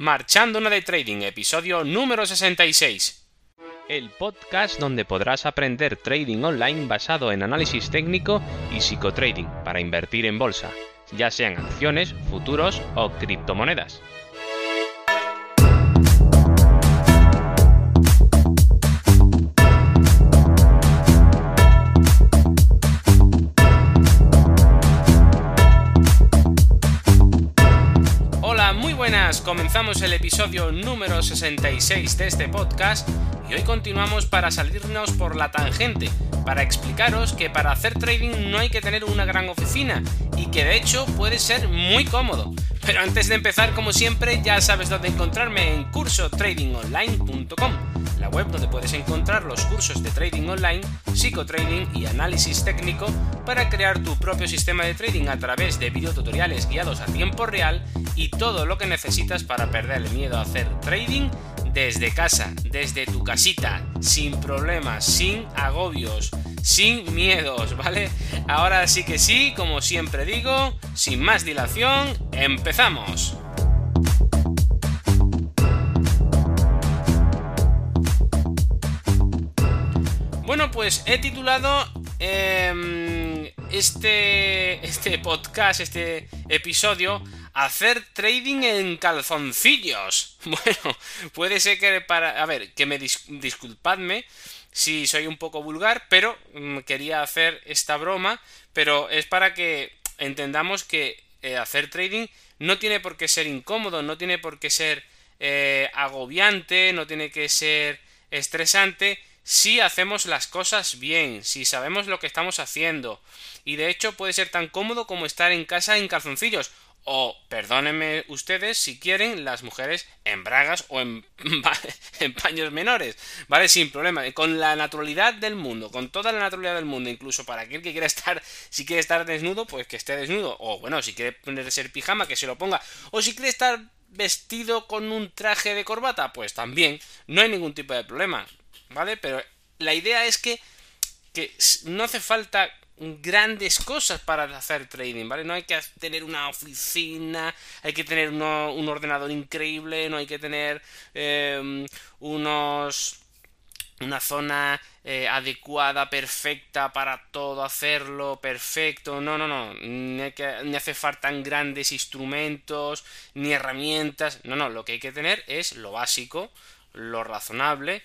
Marchando de Trading, episodio número 66. El podcast donde podrás aprender trading online basado en análisis técnico y psicotrading para invertir en bolsa, ya sean acciones, futuros o criptomonedas. Comenzamos el episodio número 66 de este podcast y hoy continuamos para salirnos por la tangente, para explicaros que para hacer trading no hay que tener una gran oficina y que de hecho puede ser muy cómodo. Pero antes de empezar, como siempre, ya sabes dónde encontrarme en cursotradingonline.com, la web donde puedes encontrar los cursos de trading online, psicotrading y análisis técnico para crear tu propio sistema de trading a través de videotutoriales guiados a tiempo real y todo lo que necesitas para perder el miedo a hacer trading desde casa, desde tu casita, sin problemas, sin agobios, sin miedos, ¿vale? Ahora sí que sí, como siempre digo, sin más dilación, empezamos. Bueno, pues he titulado em, este, este podcast, este episodio, hacer trading en calzoncillos. Bueno, puede ser que para... A ver, que me disculpadme si soy un poco vulgar, pero mm, quería hacer esta broma, pero es para que entendamos que eh, hacer trading no tiene por qué ser incómodo, no tiene por qué ser eh, agobiante, no tiene que ser estresante si hacemos las cosas bien, si sabemos lo que estamos haciendo. Y de hecho puede ser tan cómodo como estar en casa en calzoncillos o, perdónenme ustedes, si quieren, las mujeres en bragas o en, paños menores, ¿vale? Sin problema, con la naturalidad del mundo, con toda la naturalidad del mundo, incluso para aquel que quiera estar, si quiere estar desnudo, pues que esté desnudo, o bueno, si quiere ponerse el pijama, que se lo ponga, o si quiere estar vestido con un traje de corbata, pues también, no hay ningún tipo de problema, ¿vale? Pero la idea es que, que no hace falta grandes cosas para hacer trading, ¿vale? No hay que tener una oficina, hay que tener un ordenador increíble, no hay que tener em, unos una zona eh, adecuada, perfecta para todo hacerlo, perfecto. No, no, no. Ni, hay que, ni hace falta grandes instrumentos, ni herramientas. No, no. Lo que hay que tener es lo básico, lo razonable,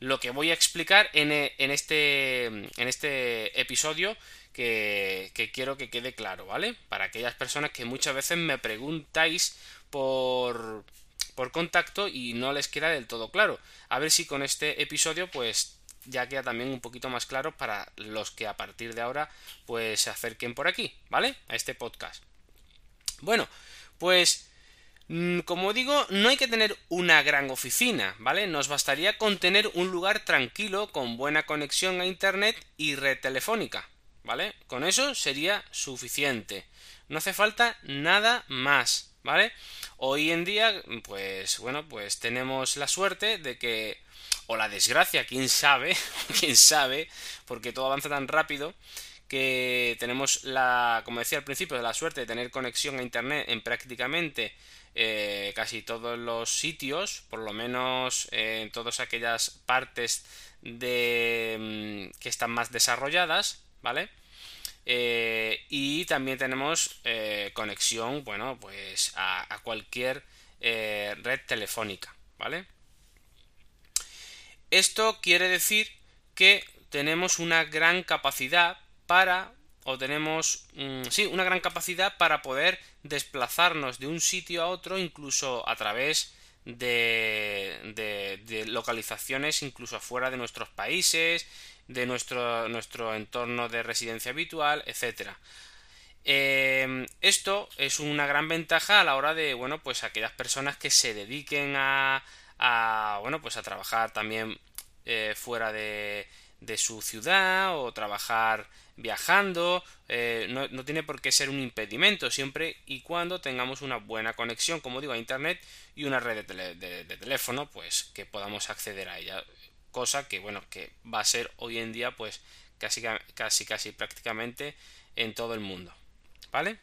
lo que voy a explicar en, en, este, en este episodio que, quiero que quede claro, ¿vale? Para aquellas personas que muchas veces me preguntáis por, por contacto y no les queda del todo claro. A ver si con este episodio pues ya queda también un poquito más claro para los que a partir de ahora pues se acerquen por aquí, ¿vale? A este podcast. Bueno, pues como digo, no hay que tener una gran oficina, ¿vale? Nos bastaría con tener un lugar tranquilo con buena conexión a internet y red telefónica, ¿vale? Con eso sería suficiente. No hace falta nada más, ¿vale? Hoy en día, pues bueno, pues tenemos la suerte de que, o la desgracia, quién sabe, quién sabe, porque todo avanza tan rápido, que tenemos la, como decía al principio, la suerte de tener conexión a Internet en prácticamente eh, casi todos los sitios, por lo menos en todas aquellas partes mm, que están más desarrolladas, ¿vale? Eh, y también tenemos eh, conexión, bueno, pues a, cualquier eh, red telefónica, ¿vale? Esto quiere decir que tenemos una gran capacidad para o tenemos mm, sí, una gran capacidad para poder desplazarnos de un sitio a otro incluso a través de, de localizaciones incluso afuera de nuestros países de nuestro, nuestro entorno de residencia habitual, etcétera. Em, esto es una gran ventaja a la hora de, bueno, pues aquellas personas que se dediquen a, a bueno, pues a trabajar también eh, fuera de, de, su ciudad o trabajar viajando, eh, no, no, tiene por qué ser un impedimento siempre y cuando tengamos una buena conexión, como digo, a internet y una red de, de teléfono, pues que podamos acceder a ella cosa que bueno que va a ser hoy en día pues casi casi casi prácticamente en todo el mundo vale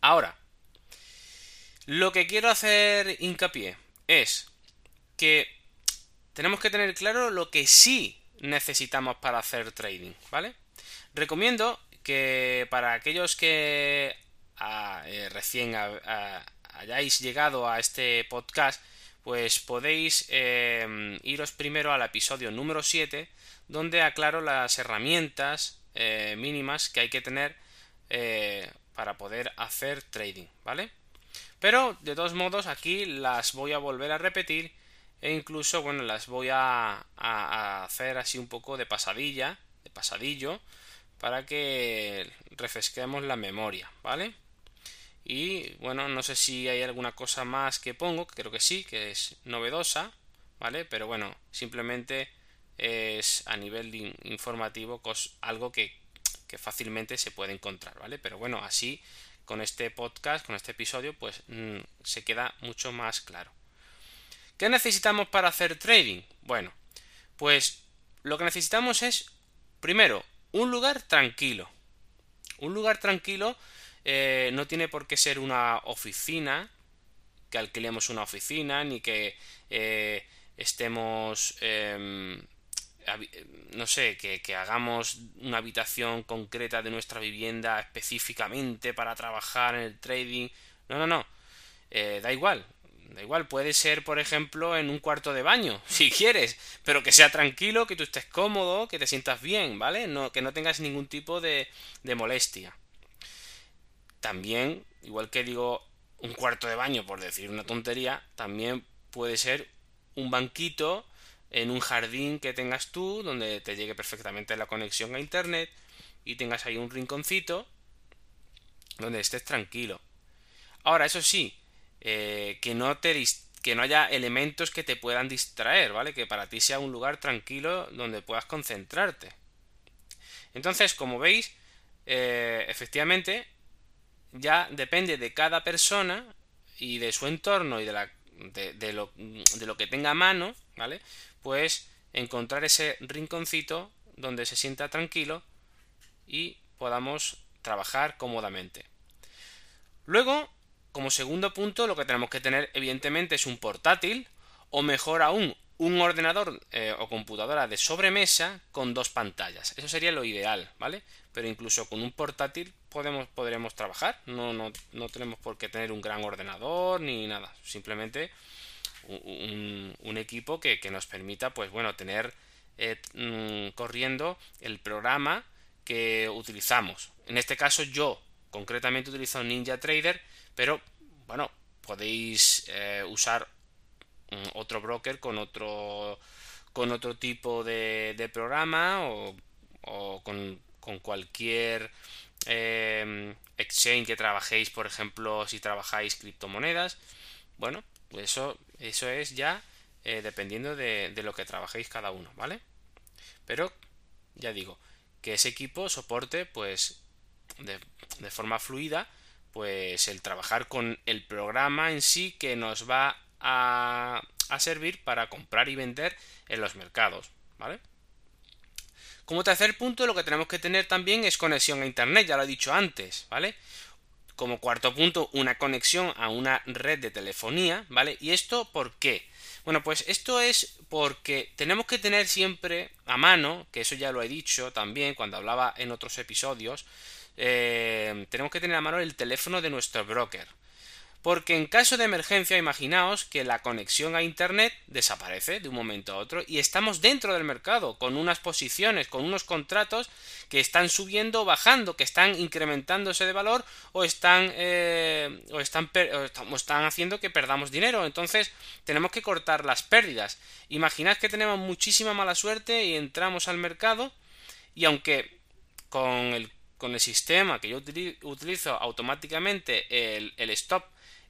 ahora Lo que quiero hacer hincapié es que tenemos que tener claro lo que sí necesitamos para hacer trading, ¿vale? Recomiendo que para aquellos que ah, eh, recién hayáis llegado a este podcast, pues podéis em, iros primero al episodio número 7, donde aclaro las herramientas eh, mínimas que hay que tener eh, para poder hacer trading, ¿vale? Pero de todos modos aquí las voy a volver a repetir e incluso, bueno, las voy a, a hacer así un poco de pasadilla, de pasadillo, para que refresquemos la memoria, ¿vale? Y bueno, no sé si hay alguna cosa más que pongo, creo que sí, que es novedosa, ¿vale? Pero bueno, simplemente es a nivel informativo algo que, fácilmente se puede encontrar, ¿vale? Pero bueno, así con este podcast, con este episodio, pues mm, se queda mucho más claro. ¿Qué necesitamos para hacer trading? Bueno, pues lo que necesitamos es, primero, un lugar tranquilo. Un lugar tranquilo eh, no tiene por qué ser una oficina, que alquilemos una oficina, ni que eh, estemos, em, no sé, que, hagamos una habitación concreta de nuestra vivienda específicamente para trabajar en el trading. No, no, no. Eh, da igual. Da igual, puede ser, por ejemplo, en un cuarto de baño, si quieres, pero que sea tranquilo, que tú estés cómodo, que te sientas bien, ¿vale? No, que no tengas ningún tipo de, de molestia. También, igual que digo un cuarto de baño por decir una tontería, también puede ser un banquito en un jardín que tengas tú, donde te llegue perfectamente la conexión a internet y tengas ahí un rinconcito donde estés tranquilo. Ahora, eso sí, eh, que no te que no haya elementos que te puedan distraer, ¿vale? Que para ti sea un lugar tranquilo donde puedas concentrarte. Entonces, como veis, eh, efectivamente, ya depende de cada persona y de su entorno y de, de, lo, de lo que tenga a mano, ¿vale? Pues encontrar ese rinconcito donde se sienta tranquilo y podamos trabajar cómodamente. Luego, como segundo punto, lo que tenemos que tener evidentemente es un portátil o mejor aún un ordenador eh, o computadora de sobremesa con dos pantallas. Eso sería lo ideal, ¿vale? Pero incluso con un portátil podemos, podremos trabajar. No, no, no tenemos por qué tener un gran ordenador ni nada. Simplemente un, equipo que, nos permita, pues bueno, tener eh, mm, corriendo el programa que utilizamos. En este caso yo concretamente utilizo Ninja Trader, pero bueno, podéis eh, usar Mm, otro broker con otro con otro tipo de, programa o, con, cualquier em, exchange que trabajéis por ejemplo si trabajáis criptomonedas. Bueno pues eso eso es ya eh, dependiendo de, lo que trabajéis cada uno vale pero ya digo que ese equipo soporte pues de, de forma fluida pues el trabajar con el programa en sí que nos va a, servir para comprar y vender en los mercados, ¿vale? Como tercer punto, lo que tenemos que tener también es conexión a Internet, ya lo he dicho antes, ¿vale? Como cuarto punto, una conexión a una red de telefonía, ¿vale? ¿Y esto por qué? Bueno, pues esto es porque tenemos que tener siempre a mano, que eso ya lo he dicho también cuando hablaba en otros episodios, eh, tenemos que tener a mano el teléfono de nuestro broker. Porque en caso de emergencia, imaginaos que la conexión a Internet desaparece de un momento a otro y estamos dentro del mercado con unas posiciones, con unos contratos que están subiendo o bajando, que están incrementándose de valor o están, eh, o están, están haciendo que perdamos dinero. Entonces tenemos que cortar las pérdidas. Imaginad que tenemos muchísima mala suerte y entramos al mercado y aunque con el, con el sistema que yo utilizo automáticamente el, el stop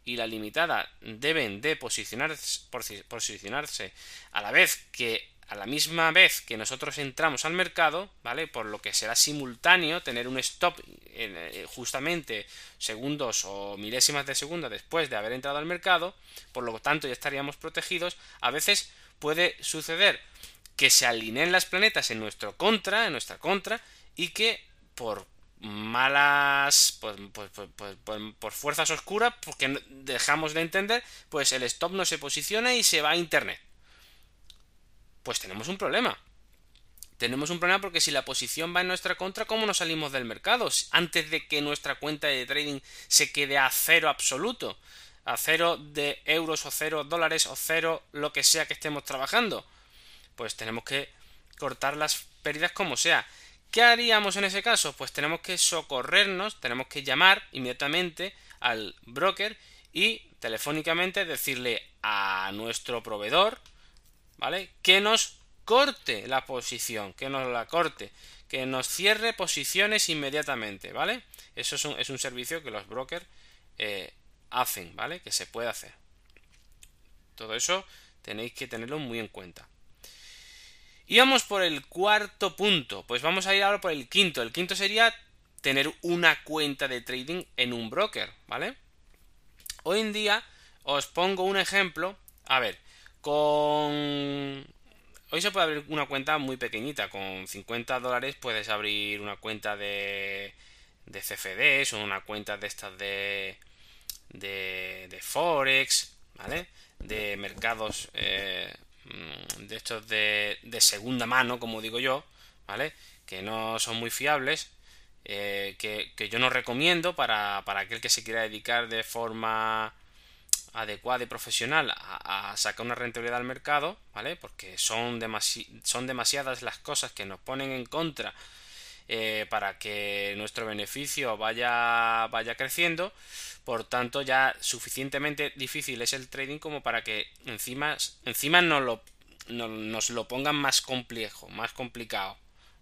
y la limitada deben de posicionarse, posicionarse a la vez que a la misma vez que nosotros entramos al mercado, ¿vale? Por lo que será simultáneo tener un stop eh, justamente segundos o milésimas de segundo después de haber entrado al mercado, por lo tanto ya estaríamos protegidos. A veces puede suceder que se alineen las planetas en nuestro contra, en nuestra contra, y que por malas pues, pues, pues, por fuerzas oscuras porque dejamos de entender pues el stop no se posiciona y se va a internet pues tenemos un problema tenemos un problema porque si la posición va en nuestra contra, ¿cómo nos salimos del mercado? Antes de que nuestra cuenta de trading se quede a cero absoluto, a cero de euros o cero dólares o cero lo que sea que estemos trabajando. Pues tenemos que cortar las pérdidas como sea. ¿Qué haríamos en ese caso? Pues tenemos que socorrernos, tenemos que llamar inmediatamente al broker y telefónicamente decirle a nuestro proveedor, ¿vale? Que nos corte la posición, que nos la corte, que nos cierre posiciones inmediatamente, ¿vale? Eso es un, servicio que los brokers eh, hacen, ¿vale? Que se puede hacer. Todo eso tenéis que tenerlo muy en cuenta. Y vamos por el cuarto punto. Pues vamos a ir ahora por el quinto. El quinto sería tener una cuenta de trading en un broker, ¿vale? Hoy en día os pongo un ejemplo. A ver, con Hoy se puede abrir una cuenta muy pequeñita. Con 50 dólares puedes abrir una cuenta de, de CFDs o una cuenta de estas de, de, Forex, ¿vale? De mercados eh, de estos de, de segunda mano, como digo yo, ¿vale? Que no son muy fiables. Eh, que, que, yo no recomiendo para, para aquel que se quiera dedicar de forma adecuada y profesional a, sacar una rentabilidad al mercado, ¿vale? Porque son, son demasiadas las cosas que nos ponen en contra eh, para que nuestro beneficio vaya, vaya creciendo. Por tanto, ya suficientemente difícil es el trading como para que encima, encima nos, lo, nos lo pongan más complejo, más complicado,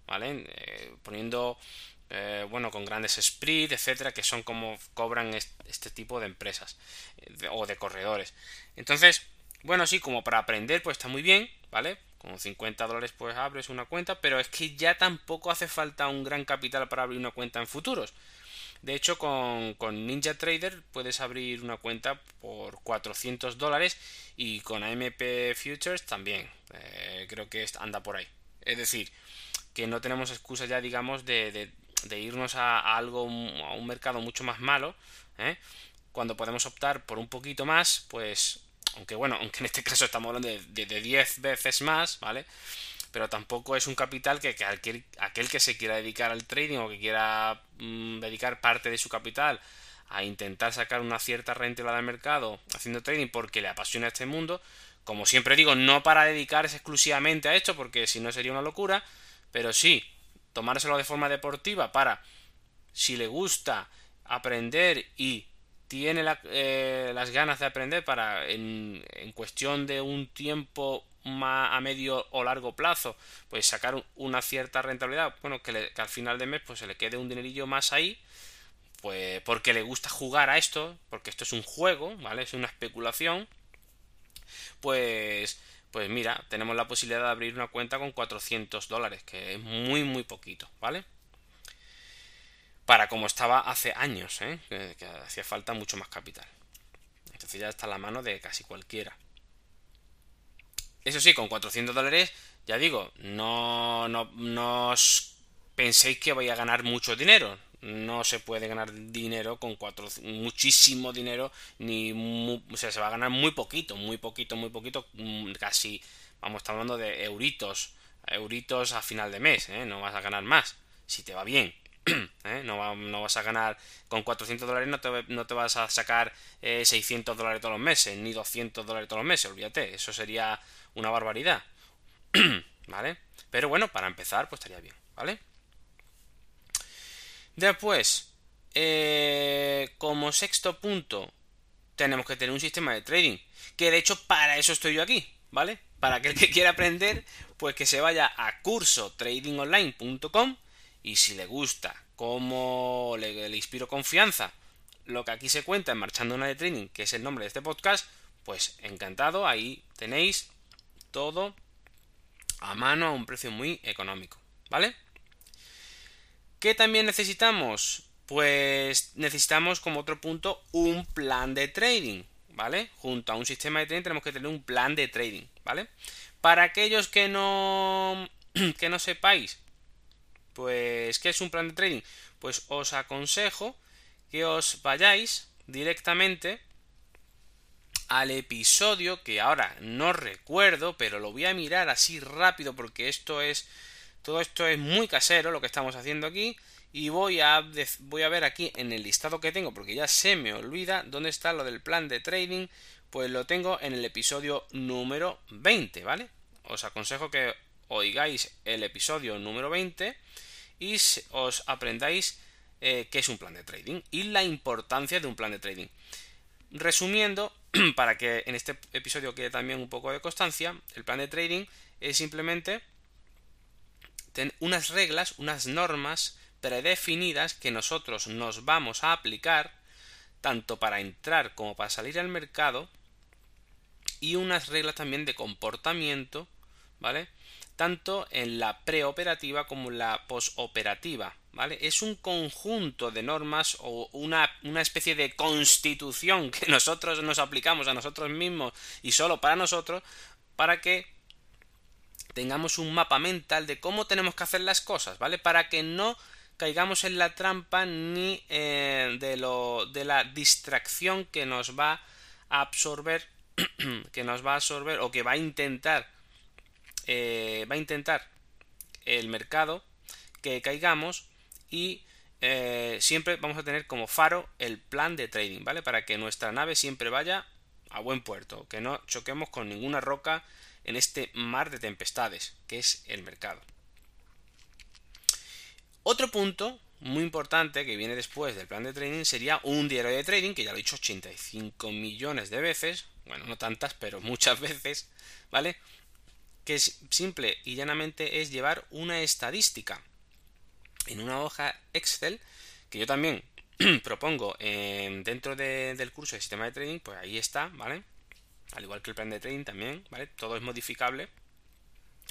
¿vale? Eh, poniendo eh, bueno, con grandes spreads, etcétera, que son como cobran este tipo de empresas o de corredores. Entonces, bueno, sí, como para aprender, pues está muy bien, ¿vale? Con 50 dólares pues abres una cuenta, pero es que ya tampoco hace falta un gran capital para abrir una cuenta en futuros. De hecho, con, Ninja Trader puedes abrir una cuenta por 400 dólares y con AMP Futures también. Eh, creo que anda por ahí. Es decir, que no tenemos excusa ya, digamos, de, irnos a, algo, a un mercado mucho más malo, ¿eh? cuando podemos optar por un poquito más, pues, aunque bueno, aunque en este caso estamos hablando de, de, 10 veces más, ¿vale? Pero tampoco es un capital que, aquel, que se quiera dedicar al trading o que quiera mm, dedicar parte de su capital a intentar sacar una cierta rentabilidad del mercado haciendo trading porque le apasiona este mundo, como siempre digo, no para dedicarse exclusivamente a esto, porque si no sería una locura, pero sí tomárselo de forma deportiva para, si le gusta aprender y tiene eh, las ganas de aprender para en, cuestión de un tiempo más a medio o largo plazo pues sacar una cierta rentabilidad bueno que, que, al final de mes pues se le quede un dinerillo más ahí pues porque le gusta jugar a esto porque esto es un juego vale es una especulación pues pues mira, tenemos la posibilidad de abrir una cuenta con 400 dólares, que es muy, muy poquito, ¿vale? Para como estaba hace años, ¿eh? que, hacía falta mucho más capital. Entonces ya está a la mano de casi cualquiera. Eso sí, con 400 dólares, ya digo, no, no, no os penséis que voy a ganar mucho dinero no se puede ganar dinero con cuatro, muchísimo dinero, ni o sea, se va a ganar muy poquito, muy poquito, muy poquito, mm, casi, vamos, estamos hablando de euritos, euritos a final de mes, ¿eh? no vas a ganar más, si te va bien. ¿eh? No, vas a ganar con 400 dólares, no te, no te vas a sacar 600 eh, dólares todos los meses, ni 200 dólares todos los meses, olvídate, eso sería una barbaridad. ¿Vale? Pero bueno, para empezar, pues estaría bien, ¿vale? Después, eh, como sexto punto, tenemos que tener un sistema de trading. Que de hecho para eso estoy yo aquí, ¿vale? Para aquel que quiera aprender, pues que se vaya a cursotradingonline.com y si le gusta cómo le, inspiro confianza lo que aquí se cuenta en Marchando una de Trading, que es el nombre de este podcast, pues encantado, ahí tenéis todo a mano a un precio muy económico, ¿vale? ¿Qué también necesitamos? Pues necesitamos como otro punto un plan de trading, ¿vale? Junto a un sistema de trading tenemos que tener un plan de trading, ¿vale? Para aquellos que no que no sepáis, pues ¿qué es un plan de trading? pues os aconsejo que os vayáis directamente al episodio que ahora no recuerdo, pero lo voy a mirar así rápido porque esto es todo esto es muy casero lo que estamos haciendo aquí y voy a voy a ver aquí en el listado que tengo porque ya se me olvida dónde está lo del plan de trading, pues lo tengo en el episodio número 20, ¿vale? Os aconsejo que oigáis el episodio número 20 y os aprendáis eh, qué es un plan de trading y la importancia de un plan de trading. Resumiendo, para que en este episodio quede también un poco de constancia, el plan de trading es simplemente unas reglas, unas normas predefinidas que nosotros nos vamos a aplicar tanto para entrar como para salir al mercado y unas reglas también de comportamiento, ¿vale? Tanto en la preoperativa como en la posoperativa, ¿vale? Es un conjunto de normas o una, una, especie de constitución que nosotros nos aplicamos a nosotros mismos y solo para nosotros para que tengamos un mapa mental de cómo tenemos que hacer las cosas, ¿vale? Para que no caigamos en la trampa ni eh, de, lo, de la distracción que nos va a absorber, que nos va a absorber o que va a intentar, eh, va a intentar el mercado que caigamos y eh, siempre vamos a tener como faro el plan de trading, ¿vale? Para que nuestra nave siempre vaya a buen puerto, que no choquemos con ninguna roca en este mar de tempestades que es el mercado. Otro punto muy importante que viene después del plan de trading sería un diario de trading, que ya lo he dicho 85 millones de veces, bueno, no tantas, pero muchas veces, ¿vale? Que simple y llanamente es llevar una estadística en una hoja Excel, que yo también propongo dentro del curso de sistema de trading, pues ahí está, ¿vale? al igual que el plan de trading también, ¿vale? Todo es modificable,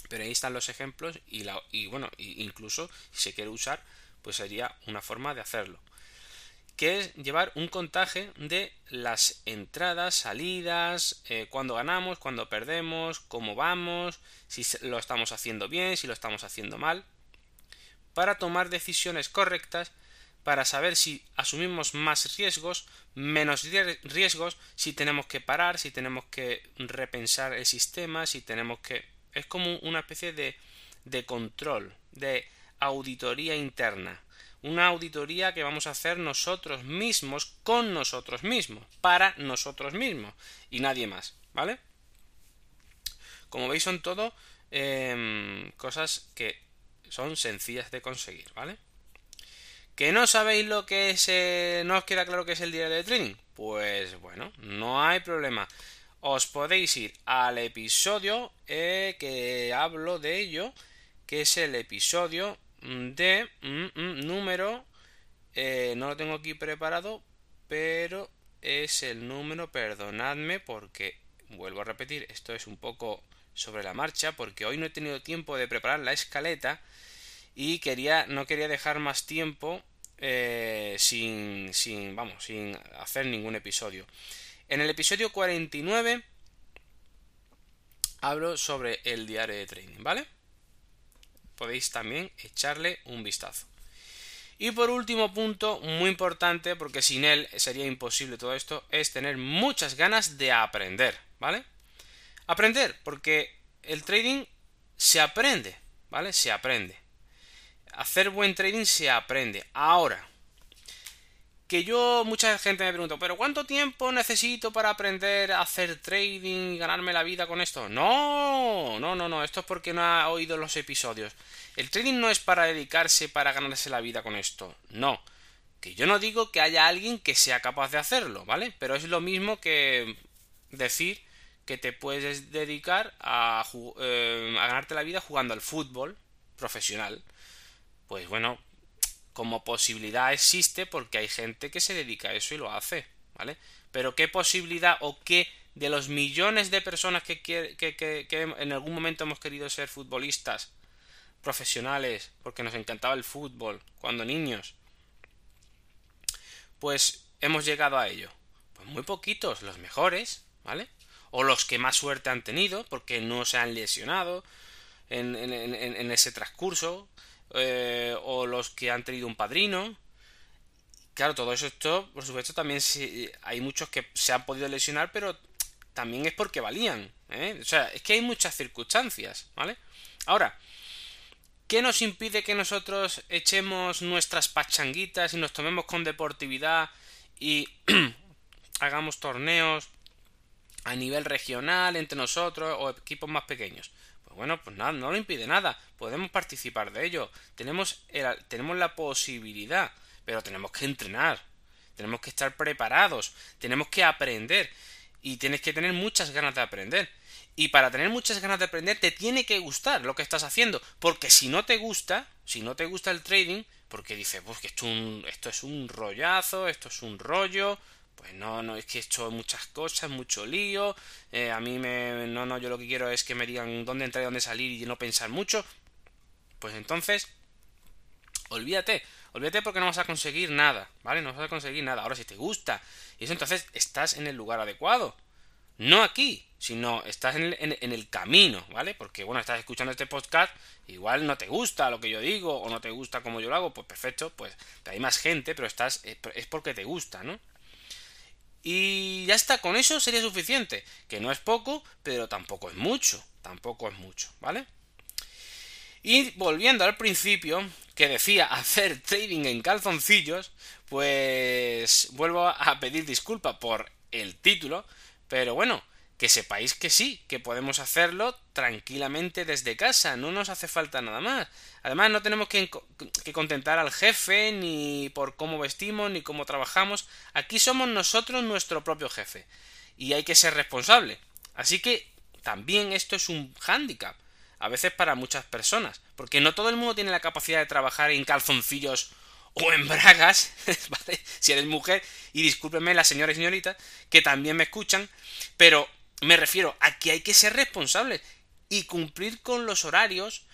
pero ahí están los ejemplos y, la, y bueno, incluso si se quiere usar, pues sería una forma de hacerlo. Que es llevar un contaje de las entradas, salidas, eh, cuando ganamos, cuando perdemos, cómo vamos, si lo estamos haciendo bien, si lo estamos haciendo mal, para tomar decisiones correctas para saber si asumimos más riesgos, menos riesgos, si tenemos que parar, si tenemos que repensar el sistema, si tenemos que... Es como una especie de, de control, de auditoría interna. Una auditoría que vamos a hacer nosotros mismos, con nosotros mismos, para nosotros mismos y nadie más, ¿vale? Como veis son todo em, cosas que son sencillas de conseguir, ¿vale? ¿Que no sabéis lo que es, eh, no os queda claro que es el diario de trading? Pues bueno, no hay problema. Os podéis ir al episodio eh, que hablo de ello, que es el episodio de mm, mm, número, eh, no lo tengo aquí preparado, pero es el número, perdonadme porque, vuelvo a repetir, esto es un poco sobre la marcha, porque hoy no he tenido tiempo de preparar la escaleta y quería no quería dejar más tiempo eh, sin, sin vamos sin hacer ningún episodio. En el episodio 49 hablo sobre el diario de trading vale podéis también echarle un vistazo. Y por último punto muy importante porque sin él sería imposible todo esto es tener muchas ganas de aprender vale aprender porque el trading se aprende vale se aprende. Hacer buen trading se aprende. Ahora, que yo, mucha gente me pregunta, pero ¿cuánto tiempo necesito para aprender a hacer trading y ganarme la vida con esto? No, no, no, no, esto es porque no ha oído los episodios. El trading no es para dedicarse para ganarse la vida con esto, no. Que yo no digo que haya alguien que sea capaz de hacerlo, ¿vale? Pero es lo mismo que decir que te puedes dedicar a, eh, a ganarte la vida jugando al fútbol profesional pues bueno, como posibilidad existe porque hay gente que se dedica a eso y lo hace, ¿vale? Pero qué posibilidad o qué de los millones de personas que, que, en algún momento hemos querido ser futbolistas profesionales porque nos encantaba el fútbol cuando niños, pues hemos llegado a ello. Pues muy poquitos, los mejores, ¿vale? O los que más suerte han tenido porque no se han lesionado en, en ese transcurso, eh, o los que han tenido un padrino, claro, todo eso, esto, por supuesto, también hay muchos que se han podido lesionar, pero también es porque valían. ¿eh? O sea, es que hay muchas circunstancias, ¿vale? Ahora, ¿qué nos impide que nosotros echemos nuestras pachanguitas y nos tomemos con deportividad y hagamos torneos a nivel regional entre nosotros o equipos más pequeños? Bueno, pues nada, no lo impide nada. Podemos participar de ello. Tenemos, tenemos la posibilidad, pero tenemos que entrenar. Tenemos que estar preparados. Tenemos que aprender. Y tienes que tener muchas ganas de aprender. Y para tener muchas ganas de aprender te tiene que gustar lo que estás haciendo. Porque si no te gusta, si no te gusta el trading, porque dices, pues que esto, esto es un rollazo, esto es un rollo, pues no, no, es que he hecho muchas cosas, mucho lío, eh, a mí me, no, no, yo lo que quiero es que me digan dónde entrar y dónde salir y no pensar mucho, pues entonces, olvídate, olvídate porque no vas a conseguir nada, ¿vale? No vas a conseguir nada. Ahora, si te gusta, y eso entonces estás en el lugar adecuado. No aquí, sino estás en el, en, el, camino, ¿vale? Porque, bueno, estás escuchando este podcast, igual no te gusta lo que yo digo, o no te gusta como yo lo hago, pues perfecto, pues hay más gente, pero estás, es porque te gusta, ¿no? Y ya está, con eso sería suficiente. Que no es poco, pero tampoco es mucho. Tampoco es mucho, ¿vale? Y volviendo al principio, que decía hacer trading en calzoncillos, pues vuelvo a pedir disculpas por el título, pero bueno, que sepáis que sí, que podemos hacerlo tranquilamente desde casa, no nos hace falta nada más. Además, no tenemos que, contentar al jefe, ni por cómo vestimos, ni cómo trabajamos. Aquí somos nosotros nuestro propio jefe. Y hay que ser responsable. Así que también esto es un hándicap, a veces para muchas personas, porque no todo el mundo tiene la capacidad de trabajar en calzoncillos o en bragas, ¿vale? Si eres mujer, y discúlpenme las señoras y señoritas, que también me escuchan, pero me refiero a que hay que ser responsables y cumplir con los horarios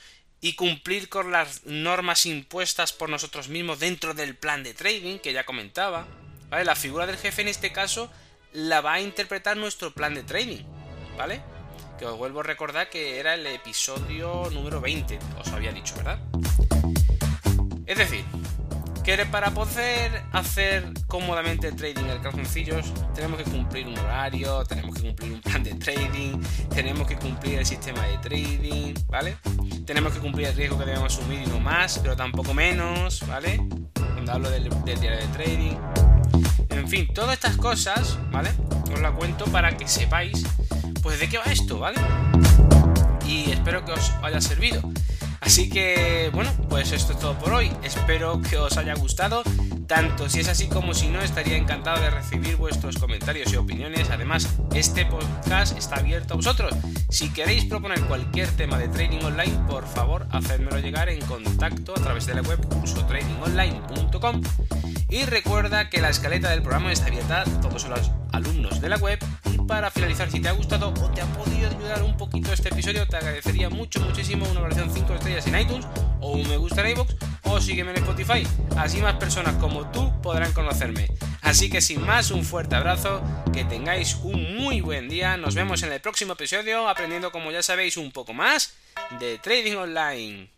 y cumplir con las normas impuestas por nosotros mismos dentro del plan de trading que ya comentaba. ¿Vale? La figura del jefe en este caso la va a interpretar nuestro plan de trading. ¿Vale? Que os vuelvo a recordar que era el episodio número 20, os había dicho, ¿verdad? Es decir, que para poder hacer cómodamente el trading de calzoncillos, tenemos que cumplir un horario, tenemos que cumplir un plan de trading, tenemos que cumplir el sistema de trading, ¿vale? Tenemos que cumplir el riesgo que debemos asumir y no más, pero tampoco menos, ¿vale? Cuando hablo del, diario de trading. En fin, todas estas cosas, ¿vale? Os la cuento para que sepáis, pues, de qué va esto, ¿vale? Y espero que os haya servido. Así que, bueno, pues esto es todo por hoy. Espero que os haya gustado. Tanto si es así como si no, estaría encantado de recibir vuestros comentarios y opiniones. Además, este podcast está abierto a vosotros. Si queréis proponer cualquier tema de trading online, por favor, hacedmelo llegar en contacto a través de la web cursotradingonline.com. Y recuerda que la escaleta del programa está abierta a todos los alumnos de la web para finalizar, si te ha gustado o te ha podido ayudar un poquito este episodio, te agradecería mucho, muchísimo una valoración 5 estrellas en iTunes o un me gusta en iVoox o sígueme en Spotify. Así más personas como tú podrán conocerme. Así que sin más, un fuerte abrazo, que tengáis un muy buen día. Nos vemos en el próximo episodio aprendiendo, como ya sabéis, un poco más de trading online.